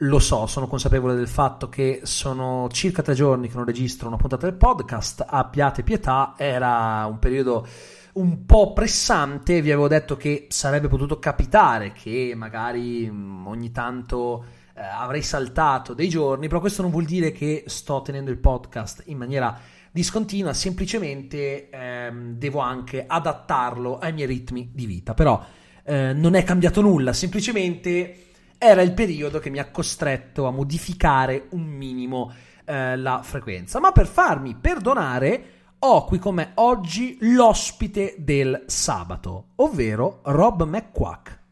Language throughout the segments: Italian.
Lo so, sono consapevole del fatto che sono circa tre giorni che non registro una puntata del podcast. Abbiate pietà, era un periodo un po' pressante. Vi avevo detto che sarebbe potuto capitare che magari mm, ogni tanto eh, avrei saltato dei giorni, però questo non vuol dire che sto tenendo il podcast in maniera discontinua, semplicemente ehm, devo anche adattarlo ai miei ritmi di vita. Però eh, non è cambiato nulla, semplicemente era il periodo che mi ha costretto a modificare un minimo eh, la frequenza. Ma per farmi perdonare, ho qui con me oggi l'ospite del sabato, ovvero Rob McQuack.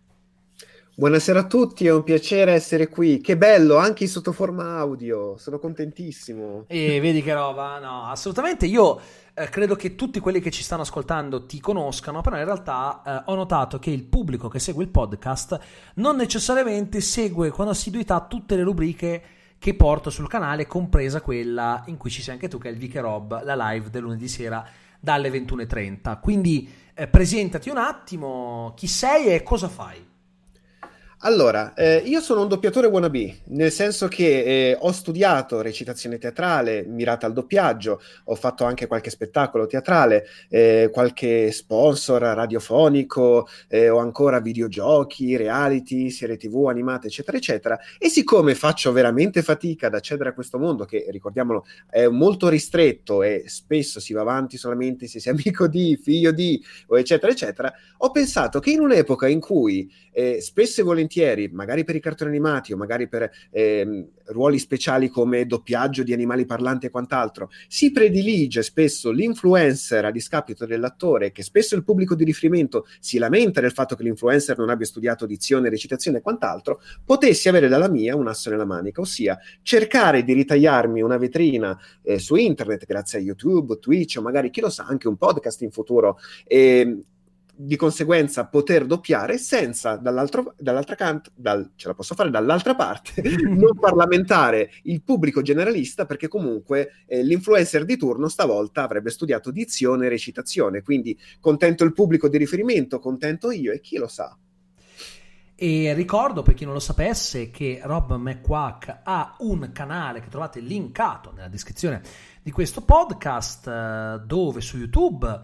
Buonasera a tutti, è un piacere essere qui. Che bello, anche in sottoforma audio, sono contentissimo. E vedi che roba? No, assolutamente. Io eh, credo che tutti quelli che ci stanno ascoltando ti conoscano, però in realtà eh, ho notato che il pubblico che segue il podcast non necessariamente segue con assiduità tutte le rubriche che porto sul canale, compresa quella in cui ci sei anche tu, che è il Viche Rob, la live del lunedì sera dalle 21.30. Quindi eh, presentati un attimo, chi sei e cosa fai? Allora, eh, io sono un doppiatore wannabe, nel senso che eh, ho studiato recitazione teatrale mirata al doppiaggio, ho fatto anche qualche spettacolo teatrale, eh, qualche sponsor radiofonico, eh, ho ancora videogiochi, reality, serie tv animate, eccetera, eccetera. E siccome faccio veramente fatica ad accedere a questo mondo, che ricordiamolo è molto ristretto e spesso si va avanti solamente se sei amico di, figlio di, eccetera, eccetera, ho pensato che in un'epoca in cui eh, spesso e volentieri volentieri, magari per i cartoni animati o magari per eh, ruoli speciali come doppiaggio di animali parlanti e quant'altro, si predilige spesso l'influencer a discapito dell'attore, che spesso il pubblico di riferimento si lamenta del fatto che l'influencer non abbia studiato dizione, recitazione e quant'altro, potessi avere dalla mia un asso nella manica, ossia cercare di ritagliarmi una vetrina eh, su internet grazie a YouTube, Twitch o magari chi lo sa anche un podcast in futuro. Eh, di conseguenza poter doppiare senza dall'altro, dall'altra canto, dal, ce la posso fare dall'altra parte, non parlamentare il pubblico generalista perché comunque eh, l'influencer di turno stavolta avrebbe studiato dizione e recitazione, quindi contento il pubblico di riferimento, contento io e chi lo sa. E ricordo per chi non lo sapesse che Rob McQuack ha un canale che trovate linkato nella descrizione di questo podcast eh, dove su YouTube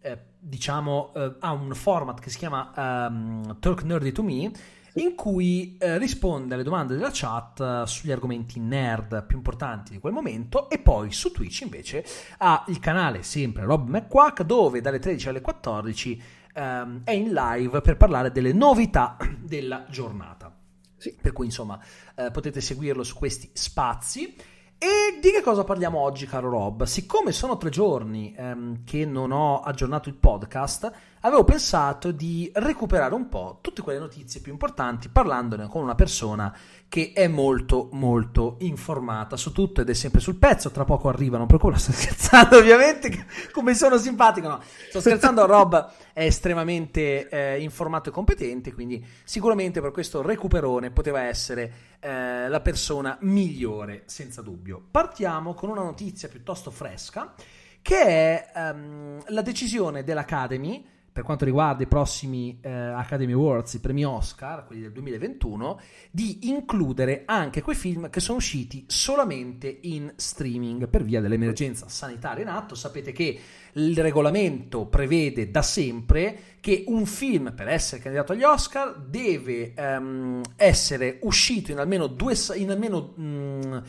eh, diciamo, eh, ha un format che si chiama um, Talk Nerdy to Me, in cui eh, risponde alle domande della chat eh, sugli argomenti nerd più importanti di quel momento e poi su Twitch invece ha il canale sempre Rob McQuack dove dalle 13 alle 14 ehm, è in live per parlare delle novità della giornata. Sì. Per cui insomma eh, potete seguirlo su questi spazi. E di che cosa parliamo oggi, caro Rob? Siccome sono tre giorni ehm, che non ho aggiornato il podcast, avevo pensato di recuperare un po' tutte quelle notizie più importanti parlandone con una persona che è molto molto informata su tutto ed è sempre sul pezzo. Tra poco arrivano, per quello sto scherzando ovviamente, come sono simpatico. No, sto scherzando, Rob è estremamente eh, informato e competente, quindi sicuramente per questo recuperone poteva essere eh, la persona migliore, senza dubbio. Partiamo con una notizia piuttosto fresca, che è um, la decisione dell'Academy per quanto riguarda i prossimi eh, Academy Awards, i premi Oscar, quelli del 2021, di includere anche quei film che sono usciti solamente in streaming per via dell'emergenza sanitaria in atto. Sapete che il regolamento prevede da sempre che un film per essere candidato agli Oscar deve um, essere uscito in almeno, due, in almeno um,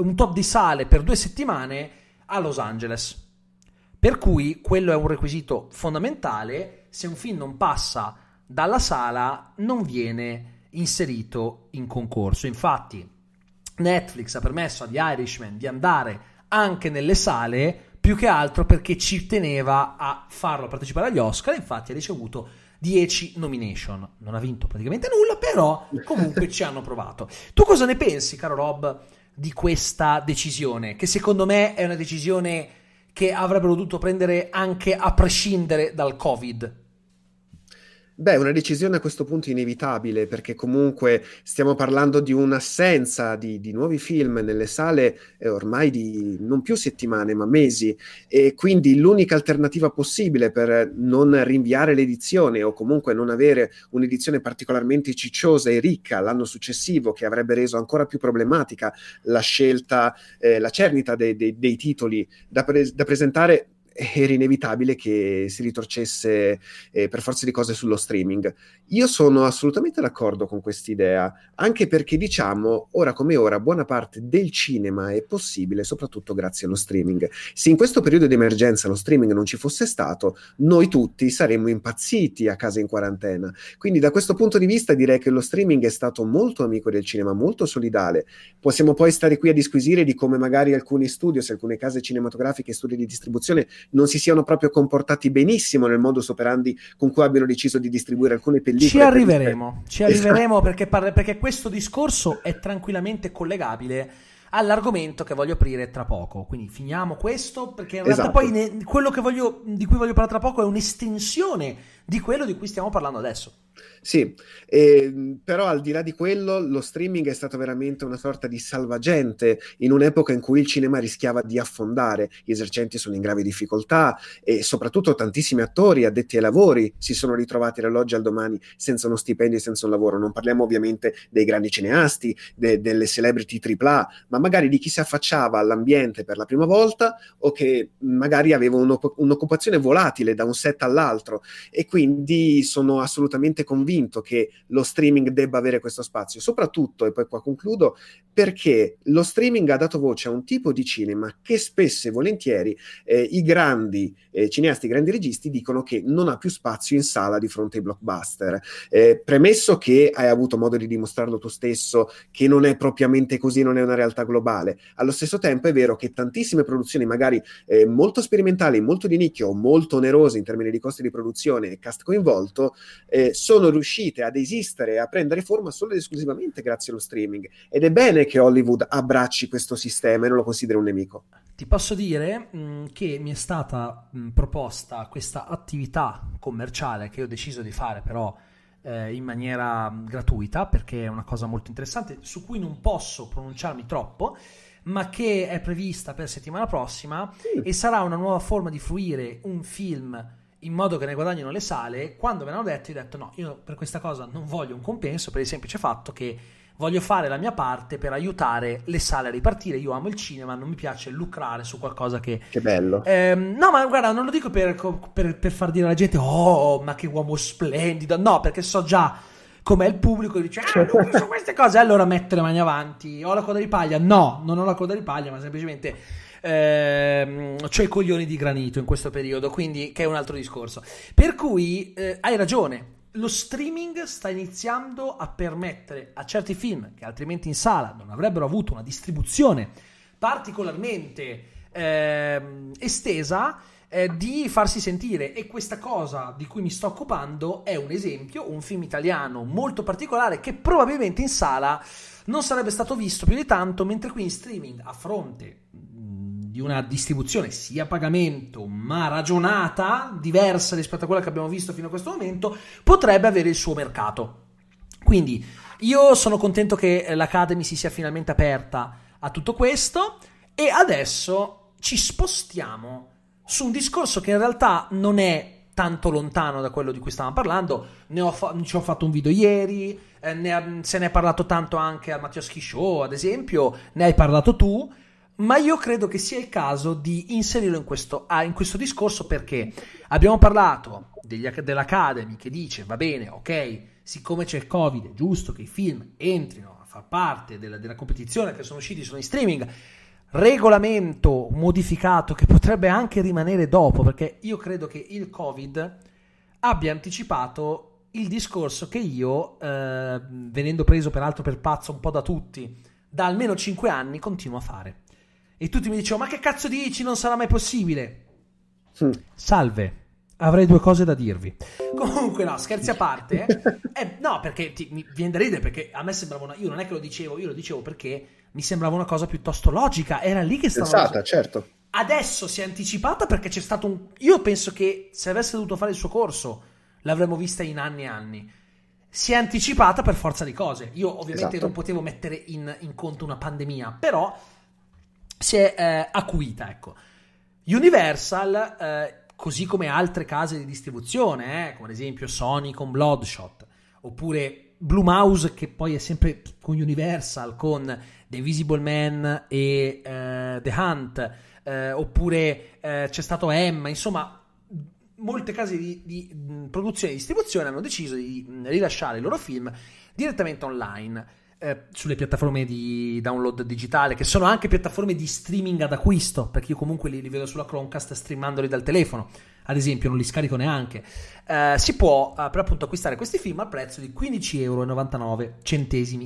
un top di sale per due settimane a Los Angeles. Per cui quello è un requisito fondamentale, se un film non passa dalla sala non viene inserito in concorso. Infatti Netflix ha permesso agli Irishman di andare anche nelle sale più che altro perché ci teneva a farlo partecipare agli Oscar, infatti ha ricevuto 10 nomination. Non ha vinto praticamente nulla, però comunque ci hanno provato. Tu cosa ne pensi, caro Rob, di questa decisione, che secondo me è una decisione che avrebbero dovuto prendere anche a prescindere dal Covid. Beh, una decisione a questo punto inevitabile, perché comunque stiamo parlando di un'assenza di, di nuovi film nelle sale eh, ormai di non più settimane, ma mesi, e quindi l'unica alternativa possibile per non rinviare l'edizione o comunque non avere un'edizione particolarmente cicciosa e ricca l'anno successivo, che avrebbe reso ancora più problematica la scelta, eh, la cernita dei, dei, dei titoli da, pre- da presentare era inevitabile che si ritorcesse eh, per forza di cose sullo streaming. Io sono assolutamente d'accordo con quest'idea, anche perché diciamo, ora come ora, buona parte del cinema è possibile soprattutto grazie allo streaming. Se in questo periodo di emergenza lo streaming non ci fosse stato, noi tutti saremmo impazziti a casa in quarantena. Quindi da questo punto di vista direi che lo streaming è stato molto amico del cinema, molto solidale. Possiamo poi stare qui a disquisire di come magari alcuni studios, alcune case cinematografiche e studi di distribuzione non si siano proprio comportati benissimo nel modus operandi con cui abbiano deciso di distribuire alcune pellicole. Ci arriveremo, ci arriveremo esatto. perché, parla, perché questo discorso è tranquillamente collegabile all'argomento che voglio aprire tra poco. Quindi finiamo questo perché in realtà esatto. poi ne, quello voglio, di cui voglio parlare tra poco è un'estensione di quello di cui stiamo parlando adesso. Sì, eh, però al di là di quello, lo streaming è stato veramente una sorta di salvagente in un'epoca in cui il cinema rischiava di affondare, gli esercenti sono in grave difficoltà e soprattutto tantissimi attori addetti ai lavori si sono ritrovati dall'oggi al domani senza uno stipendio e senza un lavoro. Non parliamo ovviamente dei grandi cineasti, de- delle celebrity AAA, ma magari di chi si affacciava all'ambiente per la prima volta o che magari aveva un'oc- un'occupazione volatile da un set all'altro e quindi sono assolutamente convinto che lo streaming debba avere questo spazio, soprattutto, e poi qua concludo, perché lo streaming ha dato voce a un tipo di cinema che spesso e volentieri eh, i grandi eh, cineasti, i grandi registi dicono che non ha più spazio in sala di fronte ai blockbuster. Eh, premesso che hai avuto modo di dimostrarlo tu stesso, che non è propriamente così, non è una realtà globale, allo stesso tempo è vero che tantissime produzioni, magari eh, molto sperimentali, molto di nicchia o molto onerose in termini di costi di produzione e cast coinvolto, eh, sono sono riuscite ad esistere e a prendere forma solo ed esclusivamente grazie allo streaming. Ed è bene che Hollywood abbracci questo sistema e non lo consideri un nemico. Ti posso dire mh, mm, che mi è stata mh, mm, proposta questa attività commerciale che ho deciso di fare però eh, in maniera mm, gratuita perché è una cosa molto interessante su cui non posso pronunciarmi troppo ma che è prevista per settimana prossima sì. e sarà una nuova forma di fruire un film in modo che ne guadagnino le sale, quando me l'hanno detto, io ho detto no, io per questa cosa non voglio un compenso per il semplice fatto che voglio fare la mia parte per aiutare le sale a ripartire. Io amo il cinema, non mi piace lucrare su qualcosa che... Che bello. Ehm, no, ma guarda, non lo dico per, per, per, far dire alla gente, oh, ma che uomo splendido. No, perché so già com'è il pubblico dice, ah, lui su queste cose, allora metto le mani avanti. Ho la coda di paglia? No, non ho la coda di paglia, ma semplicemente ehm, cioè coglioni di granito in questo periodo, quindi che è un altro discorso. Per cui eh, hai ragione, lo streaming sta iniziando a permettere a certi film che altrimenti in sala non avrebbero avuto una distribuzione particolarmente eh, estesa eh, di farsi sentire e questa cosa di cui mi sto occupando è un esempio, un film italiano molto particolare che probabilmente in sala non sarebbe stato visto più di tanto, mentre qui in streaming a fronte di una distribuzione sia a pagamento ma ragionata, diversa rispetto a quella che abbiamo visto fino a questo momento, potrebbe avere il suo mercato. Quindi io sono contento che l'Academy si sia finalmente aperta a tutto questo e adesso ci spostiamo su un discorso che in realtà non è tanto lontano da quello di cui stavamo parlando. Ne ho fa- ci ho fatto un video ieri, eh, ne ha- se ne è parlato tanto anche al Matthiaschi Show, ad esempio, ne hai parlato tu ma io credo che sia il caso di inserirlo in questo, ah, in questo discorso perché abbiamo parlato degli, dell'Academy che dice va bene, ok, siccome c'è il Covid è giusto che i film entrino a far parte della, della competizione che sono usciti sono in streaming, regolamento modificato che potrebbe anche rimanere dopo perché io credo che il Covid abbia anticipato il discorso che io, eh, venendo preso peraltro per pazzo un po' da tutti, da almeno 5 anni continuo a fare e tutti mi dicevano, ma che cazzo dici, non sarà mai possibile. Mm. Salve, avrei due cose da dirvi. Comunque, no, scherzi a parte. eh, no, perché ti, mi viene da ridere perché a me sembrava una. Io non è che lo dicevo, io lo dicevo perché mi sembrava una cosa piuttosto logica. Era lì che stava. Pensata, certo. Adesso si è anticipata perché c'è stato un. Io penso che se avesse dovuto fare il suo corso l'avremmo vista in anni e anni. Si è anticipata per forza di cose. Io ovviamente Esatto. non potevo mettere in, in conto una pandemia, però si è eh, acuita, ecco. Universal, eh, così come altre case di distribuzione, eh, come ad esempio Sony con Bloodshot, oppure Blue Mouse che poi è sempre con Universal, con The Invisible Man e eh, The Hunt, eh, oppure eh, c'è stato Emma, insomma molte case di, di, produzione e distribuzione hanno deciso di rilasciare i loro film direttamente online eh, sulle piattaforme di download digitale, che sono anche piattaforme di streaming ad acquisto, perché io comunque li, li vedo sulla Chromecast streamandoli dal telefono, ad esempio, non li scarico neanche. Eh, si può eh, per appunto acquistare questi film al prezzo di 15,99 euro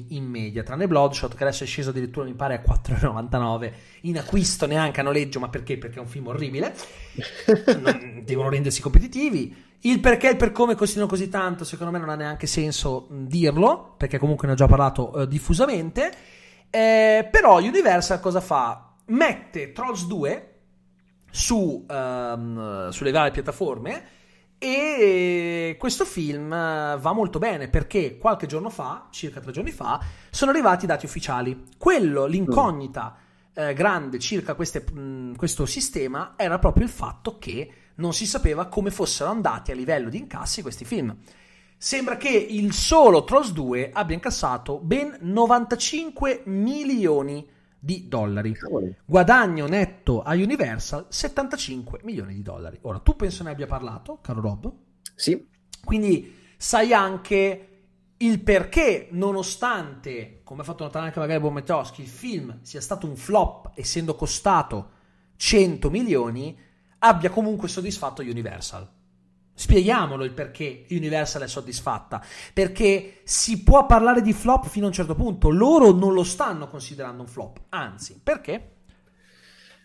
in media, tranne Bloodshot che adesso è sceso addirittura mi pare a 4,99 euro in acquisto neanche a noleggio, ma perché? Perché è un film orribile. Non- devono rendersi competitivi. Il perché e il per come costino così tanto, secondo me non ha neanche senso dirlo, perché comunque ne ho già parlato eh, diffusamente. Eh, però Universal cosa fa? Mette Trolls 2 su, ehm, sulle varie piattaforme e questo film eh, va molto bene perché qualche giorno fa, circa tre giorni fa, sono arrivati i dati ufficiali. Quello, l'incognita eh, grande circa queste- mh, questo sistema era proprio il fatto che non si sapeva come fossero andati a livello di incassi questi film. Sembra che il solo Trolls 2 abbia incassato ben 95 milioni di dollari. Guadagno netto a Universal 75 milioni di dollari. Ora, tu penso ne abbia parlato, caro Rob? Sì, Quindi sai anche il perché, nonostante, come ha fatto notare anche magari Bometowski, il film sia stato un flop, essendo costato 100 milioni, abbia comunque soddisfatto Universal. Spieghiamolo il perché Universal è soddisfatta. Perché si può parlare di flop fino a un certo punto. Loro non lo stanno considerando un flop. Anzi, perché?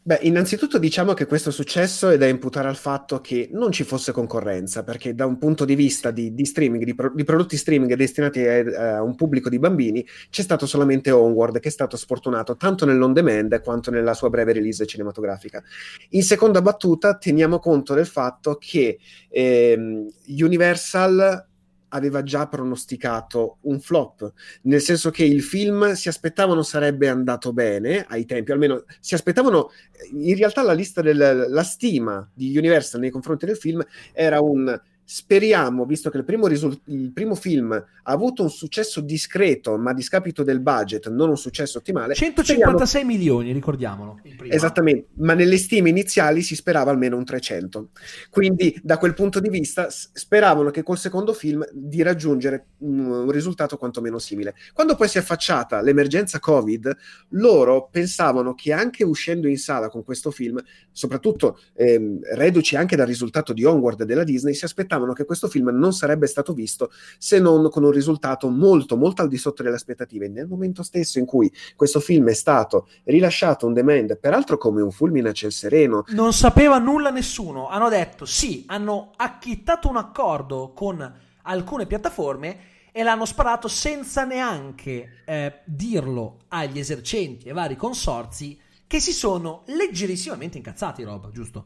Beh, innanzitutto diciamo che questo successo è da imputare al fatto che non ci fosse concorrenza, perché da un punto di vista di, di streaming, di, pro- di prodotti streaming destinati a, a un pubblico di bambini, c'è stato solamente Onward che è stato sfortunato tanto nell'on demand quanto nella sua breve release cinematografica. In seconda battuta teniamo conto del fatto che ehm, Universal aveva già pronosticato un flop, nel senso che il film si aspettavano sarebbe andato bene ai tempi, almeno si aspettavano, in realtà la lista del, la stima di Universal nei confronti del film era un speriamo, visto che il primo, risul- il primo film ha avuto un successo discreto, ma a discapito del budget, non un successo ottimale, speriamo 156 milioni, ricordiamolo. Esattamente, ma nelle stime iniziali si sperava almeno un 300. Quindi, da quel punto di vista, speravano che col secondo film di raggiungere un, un risultato quantomeno simile. Quando poi si è affacciata l'emergenza Covid, loro pensavano che anche uscendo in sala con questo film, soprattutto ehm, reduci anche dal risultato di Onward della Disney, si aspettavano che questo film non sarebbe stato visto se non con un risultato molto, molto al di sotto delle aspettative. Nel momento stesso in cui questo film è stato rilasciato on demand, peraltro come un fulmine a ciel sereno, Non sapeva nulla nessuno. Hanno detto sì, hanno acchittato un accordo con alcune piattaforme e l'hanno sparato senza neanche eh, dirlo agli esercenti e vari consorzi che si sono leggerissimamente incazzati, Rob, giusto?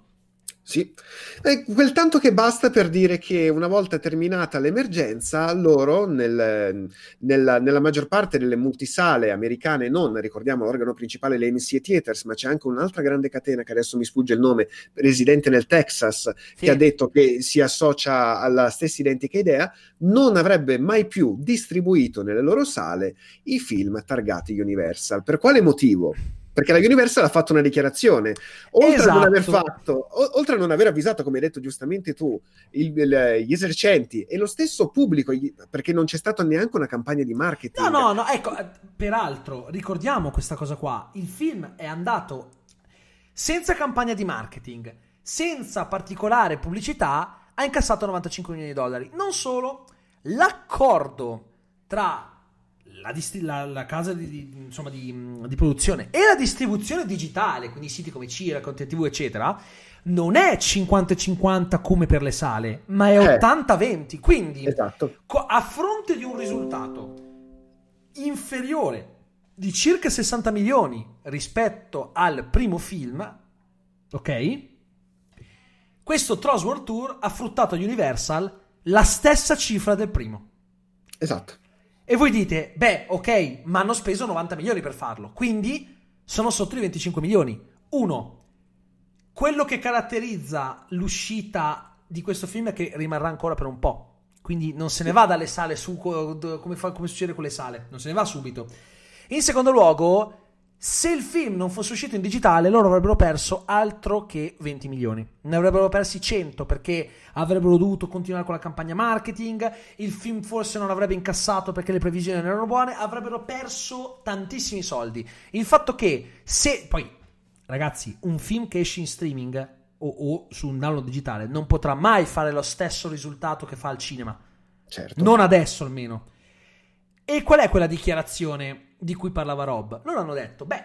Sì, Eh, quel tanto che basta per dire che una volta terminata l'emergenza, loro nel- nella, nella maggior parte delle multisale americane, non ricordiamo l'organo principale, le MC Theaters, ma c'è anche un'altra grande catena che adesso mi sfugge il nome, residente nel Texas, Sì. che ha detto che si associa alla stessa identica idea, non avrebbe mai più distribuito nelle loro sale i film targati Universal. Per quale motivo? Perché la Universal ha fatto una dichiarazione, oltre a non aver Esatto. fatto, oltre a non aver avvisato, come hai detto giustamente tu, il- il- gli esercenti e lo stesso pubblico, perché non c'è stata neanche una campagna di marketing. No, no, no, ecco, peraltro, ricordiamo questa cosa qua. Il film è andato senza campagna di marketing, senza particolare pubblicità, ha incassato 95 milioni di dollari. Non solo, l'accordo tra la, dist- la, la casa di, di, insomma, di, di, produzione e la distribuzione digitale, quindi siti come Cira, Content TV, eccetera, non è 50-50 come per le sale, ma è eh, 80-20. Quindi, esatto. co- a fronte di un risultato inferiore di circa 60 milioni rispetto al primo film, ok? Questo Trolls World Tour ha fruttato a Universal la stessa cifra del primo. Esatto. E voi dite, beh, ok, ma hanno speso 90 milioni per farlo, quindi sono sotto i 25 milioni. Uno, quello che caratterizza l'uscita di questo film è che rimarrà ancora per un po'. Quindi non se ne va dalle sale su come, fa, come succede con le sale, non se ne va subito. In secondo luogo, se il film non fosse uscito in digitale, loro avrebbero perso altro che 20 milioni. Ne avrebbero persi 100 perché avrebbero dovuto continuare con la campagna marketing, il film forse non avrebbe incassato perché le previsioni non erano buone, avrebbero perso tantissimi soldi. Il fatto che se poi ragazzi, un film che esce in streaming o, o su un download digitale non potrà mai fare lo stesso risultato che fa al cinema. Certo. Non adesso almeno. E qual è quella dichiarazione di cui parlava Rob. Loro hanno detto, beh,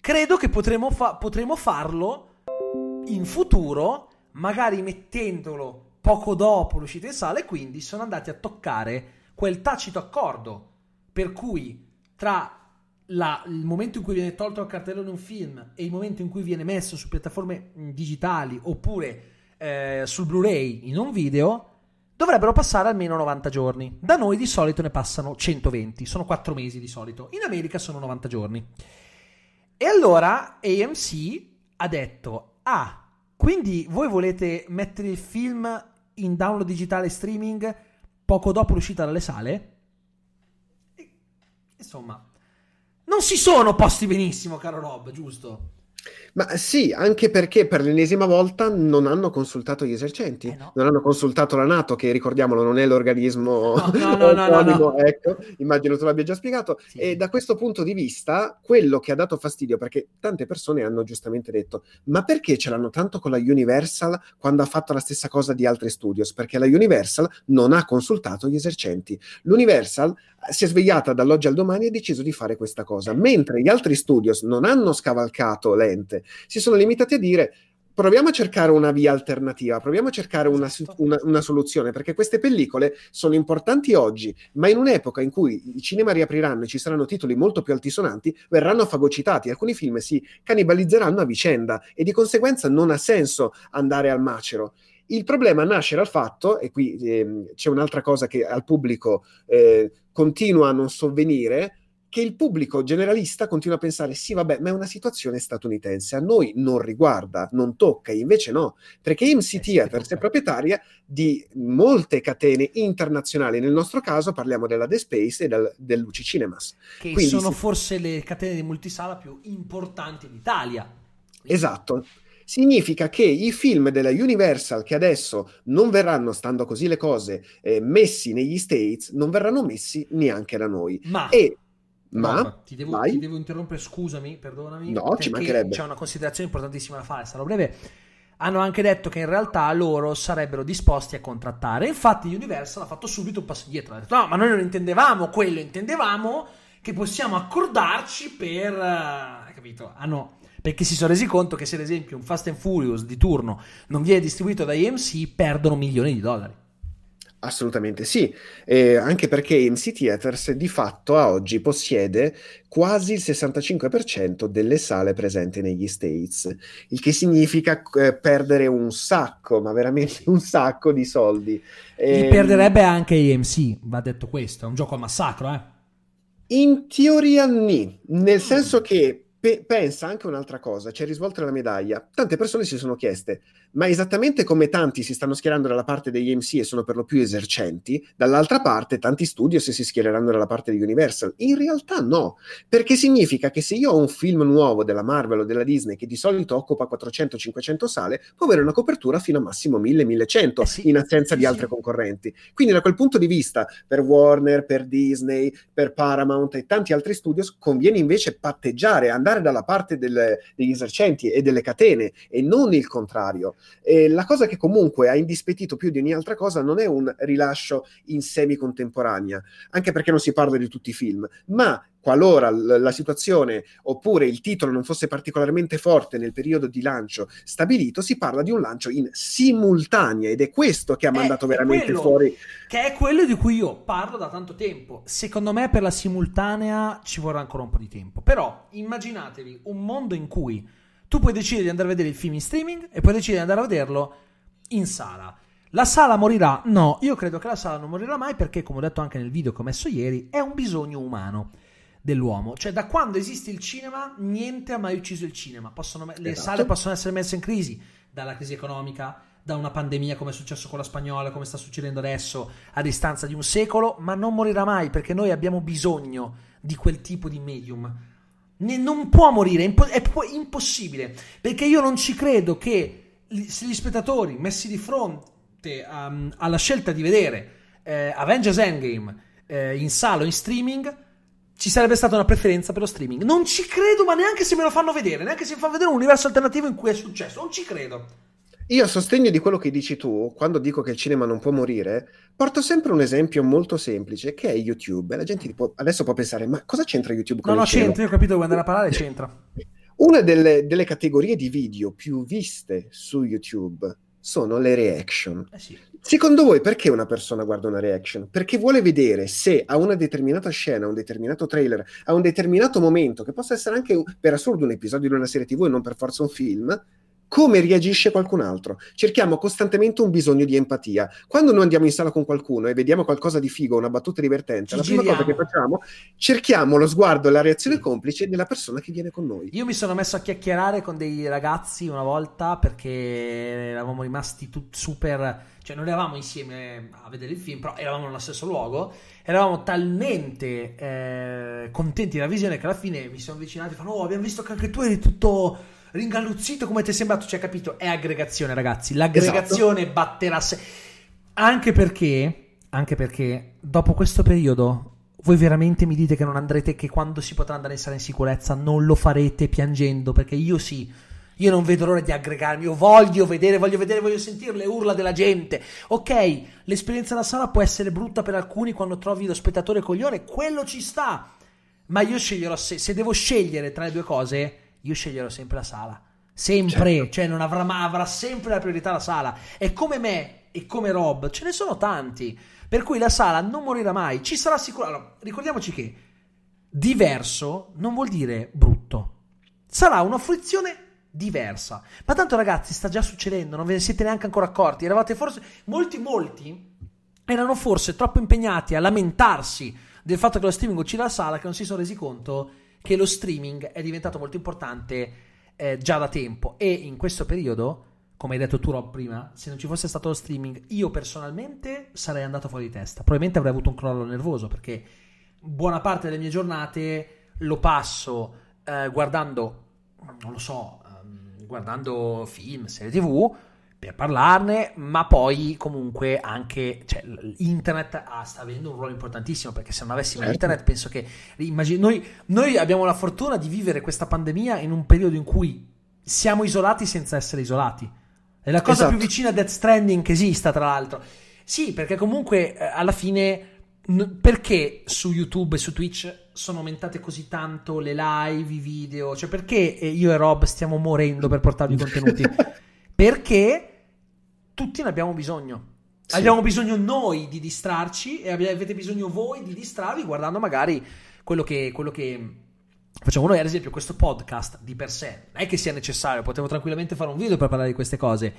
credo che potremo, fa- potremo farlo in futuro, magari mettendolo poco dopo l'uscita in sala, e quindi sono andati a toccare quel tacito accordo per cui tra la, il momento in cui viene tolto cartello in un film e il momento in cui viene messo su piattaforme digitali oppure eh, sul Blu-ray in un video, dovrebbero passare almeno 90 giorni. Da noi di solito ne passano 120, sono 4 mesi di solito. In America sono 90 giorni. E allora AMC ha detto, ah, quindi voi volete mettere il film in download digitale streaming poco dopo l'uscita dalle sale? insomma, non si sono posti benissimo, caro Rob, giusto? Ma sì, anche perché per l'ennesima volta non hanno consultato gli esercenti, eh no. non hanno consultato la Nato, che ricordiamolo non è l'organismo no, no, autonimo, ecco, immagino tu l'abbia già spiegato. Sì. E da questo punto di vista, quello che ha dato fastidio, perché tante persone hanno giustamente detto, ma perché ce l'hanno tanto con la Universal quando ha fatto la stessa cosa di altri studios? Perché la Universal non ha consultato gli esercenti. L'Universal si è svegliata dall'oggi al domani e ha deciso di fare questa cosa, mentre gli altri studios non hanno scavalcato l'ente, si sono limitati a dire proviamo a cercare una via alternativa, proviamo a cercare una, Esatto. una- una soluzione, perché queste pellicole sono importanti oggi, ma in un'epoca in cui i cinema riapriranno e ci saranno titoli molto più altisonanti, verranno fagocitati, alcuni film si cannibalizzeranno a vicenda e di conseguenza non ha senso andare al macero. Il problema nasce dal fatto, e qui ehm, c'è un'altra cosa che al pubblico eh, continua a non sovvenire, che il pubblico generalista continua a pensare sì vabbè ma è una situazione statunitense, a noi non riguarda, non tocca, invece no, perché Eh sì, Theatres tocca. è proprietaria di molte catene internazionali, nel nostro caso parliamo della The Space e del, Luci Cinemas. Che Quindi sono sì. forse le catene di multisala più importanti d'Italia. Esatto. Significa che i film della Universal che adesso non verranno, stando così le cose, eh, messi negli States, non verranno messi neanche da noi. Ma, E, ma, ti, devo, ti devo interrompere, scusami, perdonami. No, ci mancherebbe. C'è una considerazione importantissima da fare, sarò breve. Hanno anche detto che in realtà loro sarebbero disposti a contrattare. Infatti, Universal ha fatto subito un passo indietro. Ha detto: No, ma noi non intendevamo quello, intendevamo che possiamo accordarci per. eh, capito? Hanno. Perché si sono resi conto che se ad esempio un Fast and Furious di turno non viene distribuito da AMC, perdono milioni di dollari. Assolutamente sì, Eh, anche perché AMC Theatres di fatto a oggi possiede quasi il 65% delle sale presenti negli States, il che significa eh, perdere un sacco, ma veramente un sacco di soldi. Li Ehm, perderebbe anche AMC, va detto questo. È un gioco a massacro, eh. In teoria nì, nel senso che pe- pensa anche un'altra cosa, c'è risvolta la medaglia. Tante persone si sono chieste, ma esattamente come tanti si stanno schierando dalla parte degli MC e sono per lo più esercenti, dall'altra parte tanti studios si schiereranno dalla parte di Universal. In realtà no, perché significa che se io ho un film nuovo della Marvel o della Disney che di solito occupa 400-500 sale, può avere una copertura fino a massimo 1000-1100 Eh sì, in assenza sì, di altre sì. concorrenti. Quindi da quel punto di vista, per Warner, per Disney, per Paramount e tanti altri studios, conviene invece patteggiare, andare stare dalla parte del, degli esercenti e delle catene e non il contrario. E la cosa che comunque ha indispettito più di ogni altra cosa non è un rilascio in semi-contemporanea, anche perché non si parla di tutti i film, ma qualora la situazione oppure il titolo non fosse particolarmente forte nel periodo di lancio stabilito, si parla di un lancio in simultanea ed è questo che ha mandato è, veramente quello, fuori. Che è quello di cui io parlo da tanto tempo. Secondo me per la simultanea ci vorrà ancora un po' di tempo. Però immaginatevi un mondo in cui tu puoi decidere di andare a vedere il film in streaming e puoi decidere di andare a vederlo in sala. La sala morirà? No, io credo che la sala non morirà mai perché, come ho detto anche nel video che ho messo ieri, è un bisogno umano dell'uomo. Cioè, da quando esiste il cinema, niente ha mai ucciso il cinema. Possono, le esatto. sale possono essere messe in crisi dalla crisi economica, da una pandemia come è successo con la spagnola, come sta succedendo adesso a distanza di un secolo, ma non morirà mai perché noi abbiamo bisogno di quel tipo di medium. Ne, non può morire, è, impo- è impossibile, perché io non ci credo che gli spettatori messi di fronte um, alla scelta di vedere eh, Avengers Endgame eh, in sala o in streaming ci sarebbe stata una preferenza per lo streaming. Non ci credo, ma neanche se me lo fanno vedere, neanche se mi fanno vedere un universo alternativo in cui è successo. Non ci credo. Io a sostegno di quello che dici tu, quando dico che il cinema non può morire, porto sempre un esempio molto semplice, che è YouTube. La gente può, adesso può pensare, ma cosa c'entra YouTube con no, il no, c'entra, io ho capito quando andare a parlare, c'entra. Una delle, delle categorie di video più viste su YouTube sono le reaction. Eh sì. Secondo voi perché una persona guarda una reaction? Perché vuole vedere se a una determinata scena, a un determinato trailer, a un determinato momento, che possa essere anche per assurdo un episodio di una serie TV e non per forza un film, come reagisce qualcun altro. Cerchiamo costantemente un bisogno di empatia. Quando noi andiamo in sala con qualcuno e vediamo qualcosa di figo, una battuta divertente, Ci la prima cosa che facciamo, cerchiamo lo sguardo e la reazione complice della persona che viene con noi. Io mi sono messo a chiacchierare con dei ragazzi una volta perché eravamo rimasti tut- super cioè non eravamo insieme a vedere il film, però eravamo nello stesso luogo, eravamo talmente eh, contenti della visione che alla fine mi sono avvicinati e fanno oh abbiamo visto che anche tu eri tutto ringalluzzito come ti è sembrato, cioè capito? È aggregazione, ragazzi. L'aggregazione esatto. batterà se... Anche perché, anche perché dopo questo periodo voi veramente mi dite che non andrete, che quando si potrà andare in sala in sicurezza non lo farete piangendo, perché io sì. Io non vedo l'ora di aggregarmi, io voglio vedere, voglio vedere, voglio sentire le urla della gente. Ok, l'esperienza da sala può essere brutta per alcuni quando trovi lo spettatore coglione, quello ci sta. Ma io sceglierò, se, se devo scegliere tra le due cose, io sceglierò sempre la sala. Sempre, certo. cioè non avrà, ma avrà sempre la priorità la sala. E come me e come Rob, ce ne sono tanti. Per cui la sala non morirà mai. Ci sarà sicuramente. Allora, ricordiamoci che diverso non vuol dire brutto. Sarà una fruizione diversa. Ma tanto, ragazzi, sta già succedendo, non ve ne siete neanche ancora accorti. Eravate forse. Molti, molti erano forse troppo impegnati a lamentarsi del fatto che lo streaming uccide la sala che non si sono resi conto che lo streaming è diventato molto importante eh, già da tempo e in questo periodo, come hai detto tu Rob prima, se non ci fosse stato lo streaming, io personalmente sarei andato fuori di testa. Probabilmente avrei avuto un crollo nervoso perché buona parte delle mie giornate lo passo eh, guardando, non lo so, um, guardando film, serie tv per parlarne, ma poi comunque anche cioè, internet ah, sta avendo un ruolo importantissimo perché se non avessimo certo. internet penso che immagino, noi, noi, abbiamo la fortuna di vivere questa pandemia in un periodo in cui siamo isolati senza essere isolati. È la cosa esatto. più vicina a Death Stranding che esista, tra l'altro. Sì, perché comunque eh, alla fine perché su YouTube e su Twitch sono aumentate così tanto le live, i video? Cioè perché io e Rob stiamo morendo per portarvi contenuti? Perché tutti ne abbiamo bisogno. Sì. Abbiamo bisogno noi di distrarci e avete bisogno voi di distrarvi guardando magari quello che, quello che facciamo noi. Ad esempio, questo podcast di per sé non è che sia necessario, potevo tranquillamente fare un video per parlare di queste cose.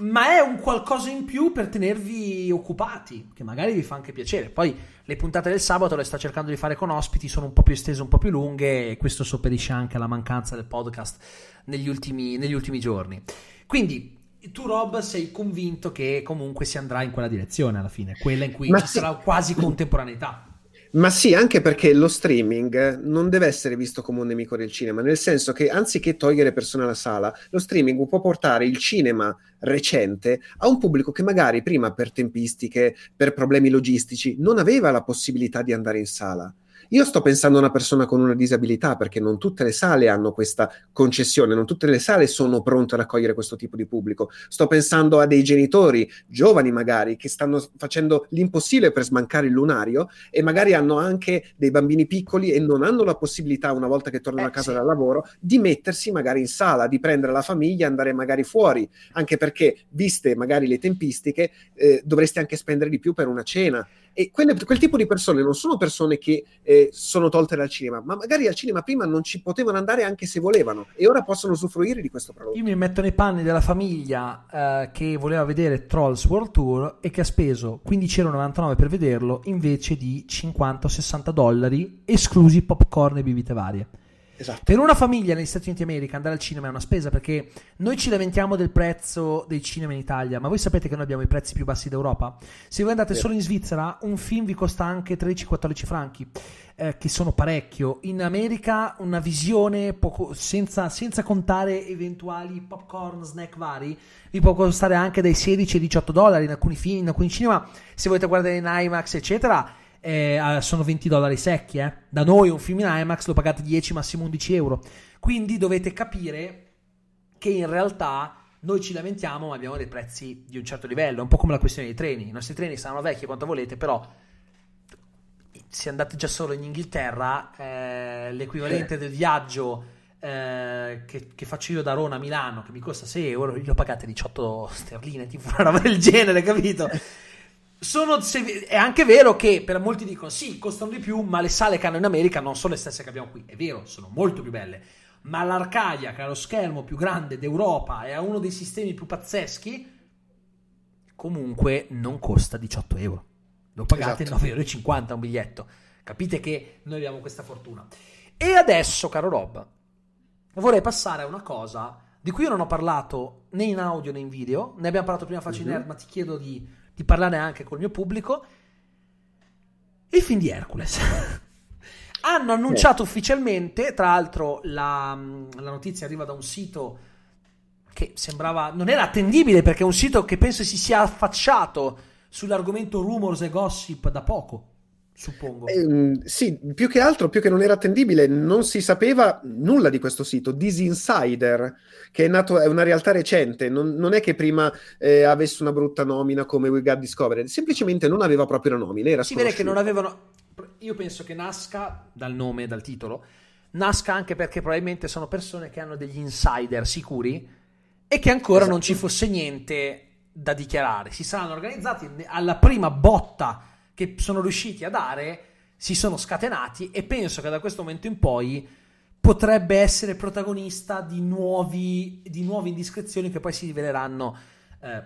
Ma è un qualcosa in più per tenervi occupati, che magari vi fa anche piacere. Poi le puntate del sabato le sto cercando di fare con ospiti, sono un po' più estese, un po' più lunghe, e questo sopperisce anche alla mancanza del podcast negli ultimi, negli ultimi giorni. Quindi tu Rob sei convinto che comunque si andrà in quella direzione alla fine, quella in cui Ma ci sì. sarà quasi contemporaneità. Ma sì, anche perché lo streaming non deve essere visto come un nemico del cinema, nel senso che anziché togliere persone alla sala, lo streaming può portare il cinema recente a un pubblico che magari prima per tempistiche, per problemi logistici, non aveva la possibilità di andare in sala Io sto pensando a una persona con una disabilità perché non tutte le sale hanno questa concessione, non tutte le sale sono pronte ad accogliere questo tipo di pubblico. Sto pensando a dei genitori giovani magari che stanno facendo l'impossibile per smancare il lunario e magari hanno anche dei bambini piccoli e non hanno la possibilità una volta che tornano eh, a casa sì. dal lavoro di mettersi magari in sala, di prendere la famiglia e andare magari fuori, anche perché viste magari le tempistiche eh, dovresti anche spendere di più per una cena e quelle, quel tipo di persone non sono persone che eh, sono tolte dal cinema, ma magari al cinema prima non ci potevano andare anche se volevano e ora possono usufruire di questo prodotto. Io mi metto nei panni della famiglia eh, che voleva vedere Trolls World Tour e che ha speso 15,99€ per vederlo invece di 50-60 dollari, esclusi popcorn e bibite varie. Esatto. Per una famiglia negli Stati Uniti d'America andare al cinema è una spesa perché noi ci lamentiamo del prezzo dei cinema in Italia, ma voi sapete che noi abbiamo i prezzi più bassi d'Europa? Se voi andate Sì. solo in Svizzera, un film vi costa anche 13-14 franchi, eh, che sono parecchio. In America una visione poco- senza, senza contare eventuali popcorn, snack vari, vi può costare anche dai 16 ai 18 dollari in alcuni film, in alcuni cinema. Se volete guardare in IMAX, eccetera, eh, eh, sono 20 dollari secchi. eh. Da noi un film in IMAX lo pagate 10, massimo 11 euro. Quindi dovete capire che in realtà noi ci lamentiamo, ma abbiamo dei prezzi di un certo livello. È un po' come la questione dei treni. I nostri treni saranno vecchi quanto volete, però se andate già solo in Inghilterra, eh, l'equivalente del viaggio eh, che, che faccio io da Roma a Milano, che mi costa 6 euro, io lo pagate 18 sterline, tipo una roba del genere, capito? Sono, se- è anche vero che per molti dicono sì, costano di più, ma le sale che hanno in America non sono le stesse che abbiamo qui. È vero, sono molto più belle. Ma l'Arcadia, che ha lo schermo più grande d'Europa e ha uno dei sistemi più pazzeschi, comunque non costa 18 euro. Lo pagate Esatto. 9,50 euro un biglietto. Capite che noi abbiamo questa fortuna. E adesso, caro Rob, vorrei passare a una cosa di cui io non ho parlato né in audio né in video. Ne abbiamo parlato prima a Facci Mhm. Nerd, ma ti chiedo di, di parlarne anche col mio pubblico. Il film di Hercules. Hanno annunciato ufficialmente, tra l'altro la, la notizia arriva da un sito che sembrava, non era attendibile perché è un sito che penso si sia affacciato sull'argomento rumors e gossip da poco, suppongo. Ehm, sì, più che altro, più che non era attendibile, non si sapeva nulla di questo sito, This Insider, che è nato, è una realtà recente, non, non è che prima eh, avesse una brutta nomina come We Got Discovered, semplicemente non aveva proprio la nomina, era si vede che non avevano. Io penso che nasca dal nome dal titolo. Nasca anche perché probabilmente sono persone che hanno degli insider sicuri e che ancora non ci Esatto. fosse niente da dichiarare. Si saranno organizzati alla prima botta che sono riusciti a dare, si sono scatenati e penso che da questo momento in poi potrebbe essere protagonista di nuovi, di nuove indiscrezioni che poi si riveleranno eh,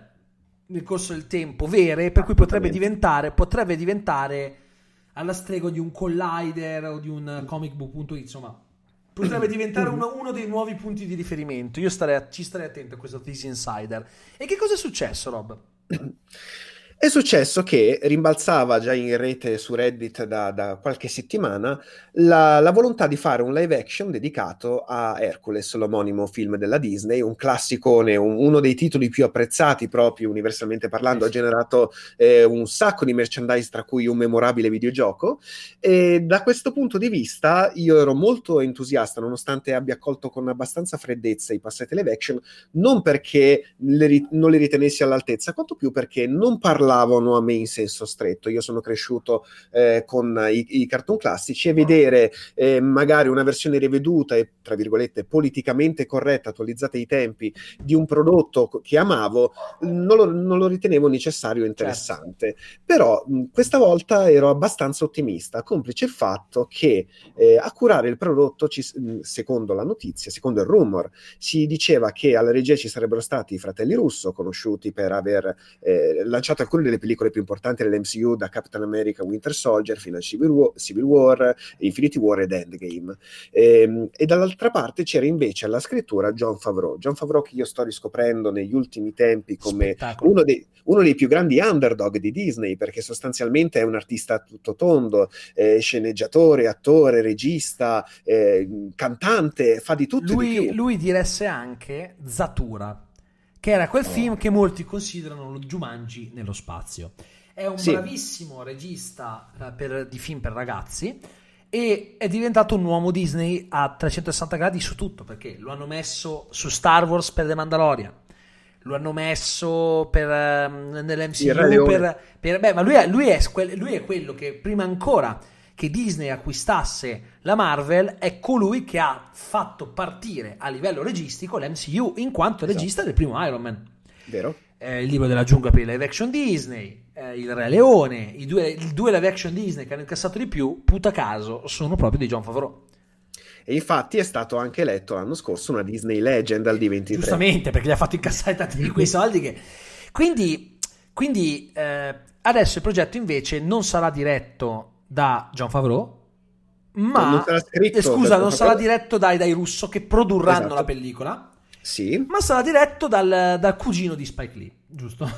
nel corso del tempo vere, per cui potrebbe diventare, potrebbe diventare alla stregua di un collider o di un comicbook.it, insomma, potrebbe diventare uno, uno dei nuovi punti di riferimento. Io starei, ci starei attento a questo This Insider. E che cosa è successo, Rob? È successo che rimbalzava già in rete su Reddit da, da qualche settimana la, la volontà di fare un live action dedicato a Hercules, l'omonimo film della Disney, un classicone, un- uno dei titoli più apprezzati proprio universalmente parlando, ha generato eh, un sacco di merchandise, tra cui un memorabile videogioco. E da questo punto di vista io ero molto entusiasta, nonostante abbia accolto con abbastanza freddezza i passati live action, non perché le non li ritenessi all'altezza, quanto più perché non parlavano a me in senso stretto. Io sono cresciuto eh, con i, i cartoon classici e vedere eh, magari una versione riveduta e, tra virgolette, politicamente corretta, attualizzata ai tempi, di un prodotto che amavo, non lo, non lo ritenevo necessario e interessante. Però mh, questa volta ero abbastanza ottimista, complice il fatto che eh, a curare il prodotto, ci mh, secondo la notizia, secondo il rumor, si diceva che alla regia ci sarebbero stati i fratelli Russo, conosciuti per aver eh, lanciato alcune delle pellicole più importanti dell'MCU, da Captain America Winter Soldier fino a Civil War, Civil War Infinity War ed Endgame. Ehm, e dall'altra parte c'era invece alla scrittura John Favreau. John Favreau che io sto riscoprendo negli ultimi tempi come uno dei, uno dei più grandi underdog di Disney, perché sostanzialmente è un artista tutto tondo, eh, sceneggiatore, attore, regista, eh, cantante, fa di tutto e di Lui, più. lui diresse anche Zatura, che era quel film che molti considerano lo Jumanji nello spazio. È un Sì. bravissimo regista eh, per- di film per ragazzi e è diventato un uomo Disney a 360 gradi su tutto perché lo hanno messo su Star Wars per The Mandalorian lo hanno messo per, um, nell'MCU per, per, beh, ma lui è, lui, è, lui è quello che prima ancora che Disney acquistasse la Marvel è colui che ha fatto partire a livello registico l'MCU in quanto esatto. regista del primo Iron Man vero eh, il libro della giungla per i live action Disney eh, il Re Leone i due, i due live action Disney che hanno incassato di più puta caso sono proprio di John Favreau e infatti è stato anche eletto l'anno scorso una Disney Legend al D23. Giustamente, perché gli ha fatto incassare tanti di quei soldi che... Quindi, quindi eh, adesso il progetto invece non sarà diretto da John Favreau, ma... Non sarà scritto, eh, scusa, non sarà diretto dai, dai Russo che produrranno esatto. la pellicola. Sì. Ma sarà diretto dal, dal cugino di Spike Lee, giusto?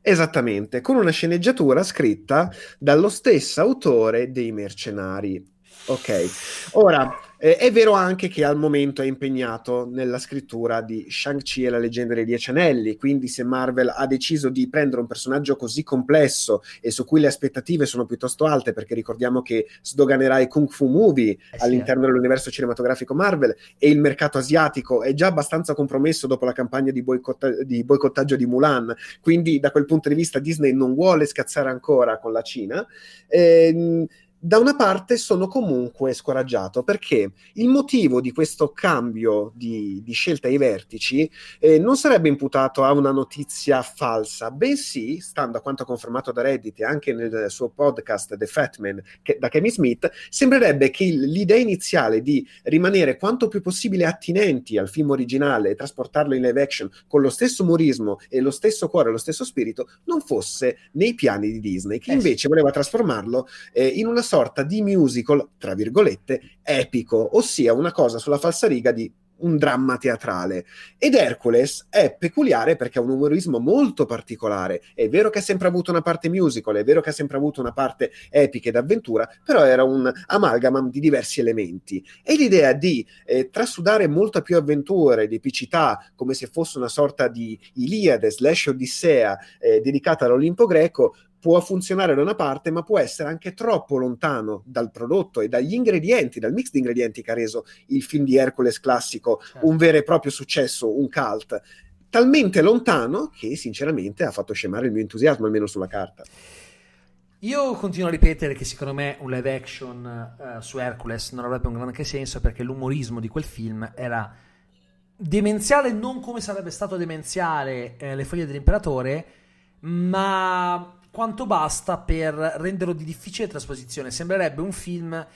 Esattamente, con una sceneggiatura scritta dallo stesso autore dei Mercenari. Ok, ora eh, è vero anche che al momento è impegnato nella scrittura di Shang-Chi e la leggenda dei Dieci Anelli, quindi se Marvel ha deciso di prendere un personaggio così complesso e su cui le aspettative sono piuttosto alte, perché ricordiamo che sdoganerà i Kung Fu Movie eh sì, all'interno eh. dell'universo cinematografico Marvel e il mercato asiatico è già abbastanza compromesso dopo la campagna di, boicotta- di boicottaggio di Mulan, quindi da quel punto di vista Disney non vuole scazzare ancora con la Cina. Eh, da una parte sono comunque scoraggiato perché il motivo di questo cambio di, di scelta ai vertici eh, non sarebbe imputato a una notizia falsa, bensì, stando a quanto confermato da Reddit e anche nel suo podcast The Fat Man che, da Kevin Smith, sembrerebbe che il, l'idea iniziale di rimanere quanto più possibile attinenti al film originale e trasportarlo in live action con lo stesso umorismo e lo stesso cuore e lo stesso spirito non fosse nei piani di Disney, che invece voleva trasformarlo eh, in una sorta di musical, tra virgolette, epico, ossia una cosa sulla falsariga di un dramma teatrale. Ed Hercules è peculiare perché ha un umorismo molto particolare. È vero che ha sempre avuto una parte musical, è vero che ha sempre avuto una parte epica ed avventura, però era un amalgam di diversi elementi. E l'idea di eh, trasudare molta più avventura ed epicità, come se fosse una sorta di Iliade slash Odissea eh, dedicata all'Olimpo greco, può funzionare da una parte, ma può essere anche troppo lontano dal prodotto e dagli ingredienti, dal mix di ingredienti che ha reso il film di Hercules classico certo. un vero e proprio successo, un cult. Talmente lontano che sinceramente ha fatto scemare il mio entusiasmo, almeno sulla carta. Io continuo a ripetere che secondo me un live action uh, su Hercules non avrebbe un grande senso perché l'umorismo di quel film era demenziale non come sarebbe stato demenziale eh, Le foglie dell'imperatore, ma quanto basta per renderlo di difficile trasposizione. Sembrerebbe un film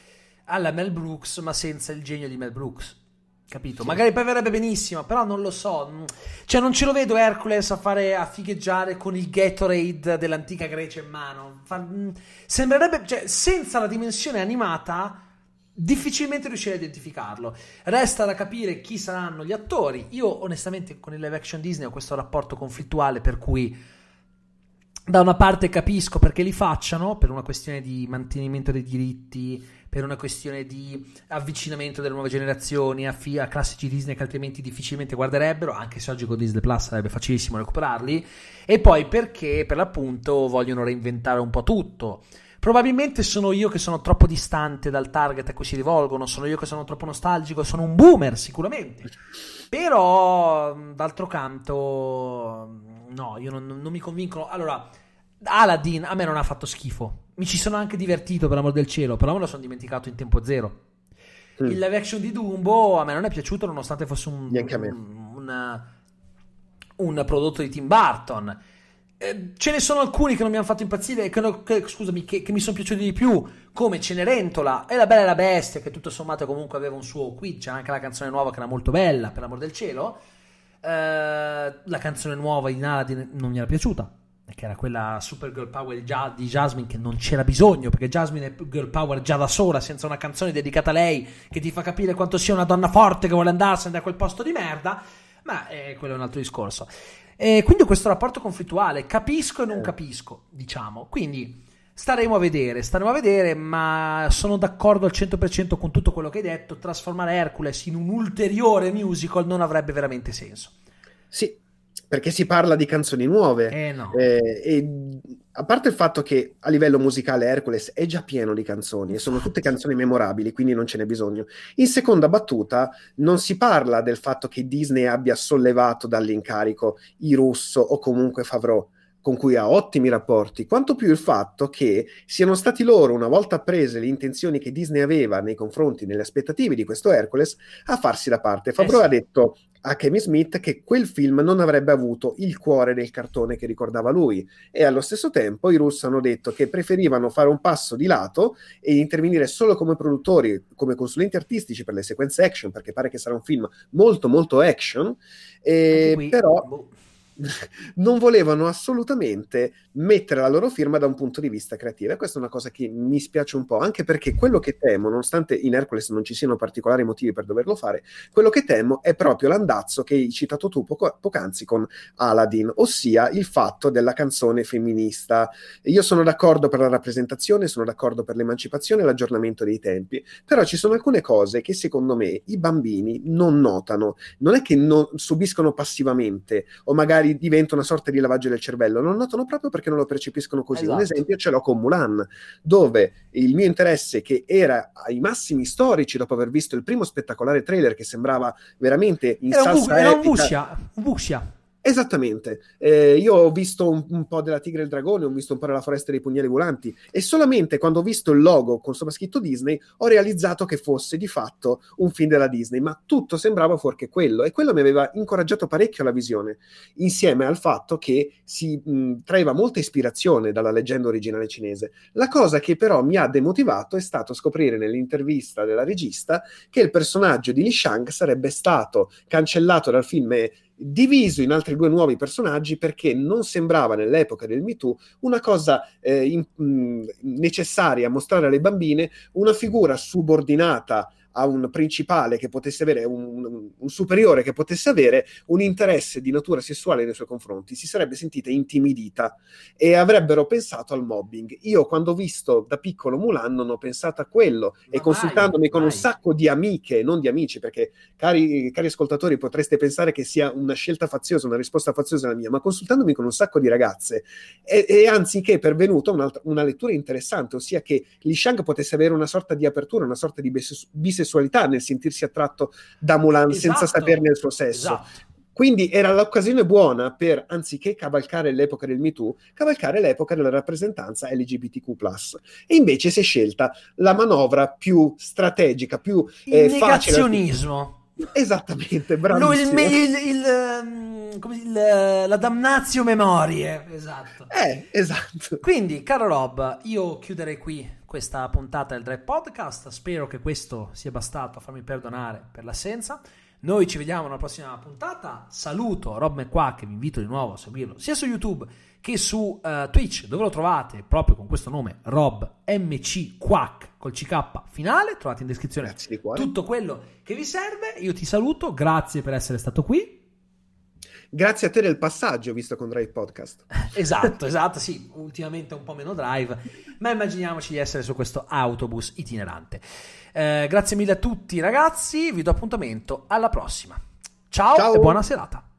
alla Mel Brooks, ma senza il genio di Mel Brooks. Capito? Sì. Magari poi verrebbe benissimo, però non lo so. Cioè, non ce lo vedo Hercules a fare a figheggiare con il Gatorade dell'antica Grecia in mano. Fa, sembrerebbe, cioè, senza la dimensione animata, difficilmente riuscirei a identificarlo. Resta da capire chi saranno gli attori. Io, onestamente, con il live action Disney ho questo rapporto conflittuale per cui da una parte capisco perché li facciano, per una questione di mantenimento dei diritti, per una questione di avvicinamento delle nuove generazioni a, fi- a classici Disney che altrimenti difficilmente guarderebbero, anche se oggi con Disney Plus sarebbe facilissimo recuperarli, e poi perché per l'appunto vogliono reinventare un po' tutto. Probabilmente sono io che sono troppo distante dal target a cui si rivolgono, sono io che sono troppo nostalgico, sono un boomer sicuramente. Però, d'altro canto, no, io non, non mi convincono. Allora, Aladdin a me non ha fatto schifo. Mi ci sono anche divertito, per l'amor del cielo, però me lo sono dimenticato in tempo zero. Mm. Il live action di Dumbo a me non è piaciuto, nonostante fosse un, un, un, un prodotto di Tim Burton. Eh, ce ne sono alcuni che non mi hanno fatto impazzire, che, che, scusami, che, che mi sono piaciuti di più, come Cenerentola e La Bella e la Bestia, che tutto sommato comunque aveva un suo qui. C'è anche la canzone nuova che era molto bella, per l'amor del cielo. Eh, la canzone nuova di Aladdin non mi era piaciuta che era quella super girl power di Jasmine che non c'era bisogno perché Jasmine è girl power già da sola senza una canzone dedicata a lei che ti fa capire quanto sia una donna forte che vuole andarsene da quel posto di merda. Ma eh, quello è un altro discorso. E quindi ho questo rapporto conflittuale capisco e non capisco diciamo. Quindi staremo a vedere staremo a vedere ma sono d'accordo al 100% con tutto quello che hai detto trasformare Hercules in un ulteriore musical non avrebbe veramente senso sì perché si parla di canzoni nuove. Eh no. Eh, e a parte il fatto che a livello musicale Hercules è già pieno di canzoni e sono tutte canzoni memorabili, quindi non ce n'è bisogno. In seconda battuta non si parla del fatto che Disney abbia sollevato dall'incarico i Russo o comunque Favreau con cui ha ottimi rapporti, quanto più il fatto che siano stati loro, una volta prese le intenzioni che Disney aveva nei confronti, nelle aspettative di questo Hercules, a farsi da parte. Favreau eh sì. ha detto a Kevin Smith che quel film non avrebbe avuto il cuore del cartone che ricordava lui e allo stesso tempo i russi hanno detto che preferivano fare un passo di lato e intervenire solo come produttori, come consulenti artistici per le sequenze action perché pare che sarà un film molto molto action e qui, però boh non volevano assolutamente mettere la loro firma da un punto di vista creativo e questa è una cosa che mi spiace un po', anche perché quello che temo, nonostante in Hercules non ci siano particolari motivi per doverlo fare, quello che temo è proprio l'andazzo che hai citato tu poco, poc'anzi con Aladdin, ossia il fatto della canzone femminista. Io sono d'accordo per la rappresentazione, sono d'accordo per l'emancipazione e l'aggiornamento dei tempi, però ci sono alcune cose che secondo me i bambini non notano, non è che non subiscono passivamente o magari diventa una sorta di lavaggio del cervello, non notano proprio perché non lo percepiscono così. Esatto. Un esempio ce l'ho con Mulan, dove il mio interesse, che era ai massimi storici dopo aver visto il primo spettacolare trailer che sembrava veramente in era salsa un, era un fucsia, un fucsia. Esattamente, eh, io ho visto un, un, po' della Tigre e il Dragone, ho visto un po' della Foresta dei Pugnali Volanti e solamente quando ho visto il logo con sopra scritto Disney ho realizzato che fosse di fatto un film della Disney, ma tutto sembrava fuorché quello e quello mi aveva incoraggiato parecchio alla visione, insieme al fatto che si mh, traeva molta ispirazione dalla leggenda originale cinese. La cosa che però mi ha demotivato è stato scoprire nell'intervista della regista che il personaggio di Li Shang sarebbe stato cancellato dal film diviso in altri due nuovi personaggi perché non sembrava nell'epoca del Me Too una cosa eh, in, mh, necessaria a mostrare alle bambine una figura subordinata a un principale che potesse avere, un, un, superiore che potesse avere un interesse di natura sessuale nei suoi confronti, si sarebbe sentita intimidita e avrebbero pensato al mobbing. Io quando ho visto da piccolo Mulan non ho pensato a quello Ma e consultandomi vai, con vai. un sacco di amiche, non di amici, perché cari, cari, ascoltatori potreste pensare che sia una scelta faziosa, una risposta faziosa la mia, ma consultandomi con un sacco di ragazze e, e anziché pervenuta una lettura interessante, ossia che Li Shang potesse avere una sorta di apertura, una sorta di bisessualità bisessualità nel sentirsi attratto da Mulan esatto, senza saperne il suo sesso. Esatto. Quindi era l'occasione buona per, anziché cavalcare l'epoca del MeToo, cavalcare l'epoca della rappresentanza LGBTQ. E invece si è scelta la manovra più strategica, più eh, il negazionismo. Esattamente, bravissimo. il, il, il, ehm, il, la damnazio memorie, esatto. Eh, esatto. Quindi, caro Rob, io chiuderei qui questa puntata del Drive Podcast. Spero che questo sia bastato a farmi perdonare per l'assenza. Noi ci vediamo nella prossima puntata. Saluto Rob McQuack, vi invito di nuovo a seguirlo sia su YouTube che su uh, Twitch, dove lo trovate proprio con questo nome Rob MC Quack col CK finale. Trovate in descrizione tutto quello che vi serve. Io ti saluto, grazie per essere stato qui. Grazie a te del passaggio, visto con Drive Podcast. esatto, esatto, sì, ultimamente un po' meno drive, ma immaginiamoci di essere su questo autobus itinerante. Eh, grazie mille a tutti ragazzi, vi do appuntamento alla prossima. Ciao, Ciao. e buona serata.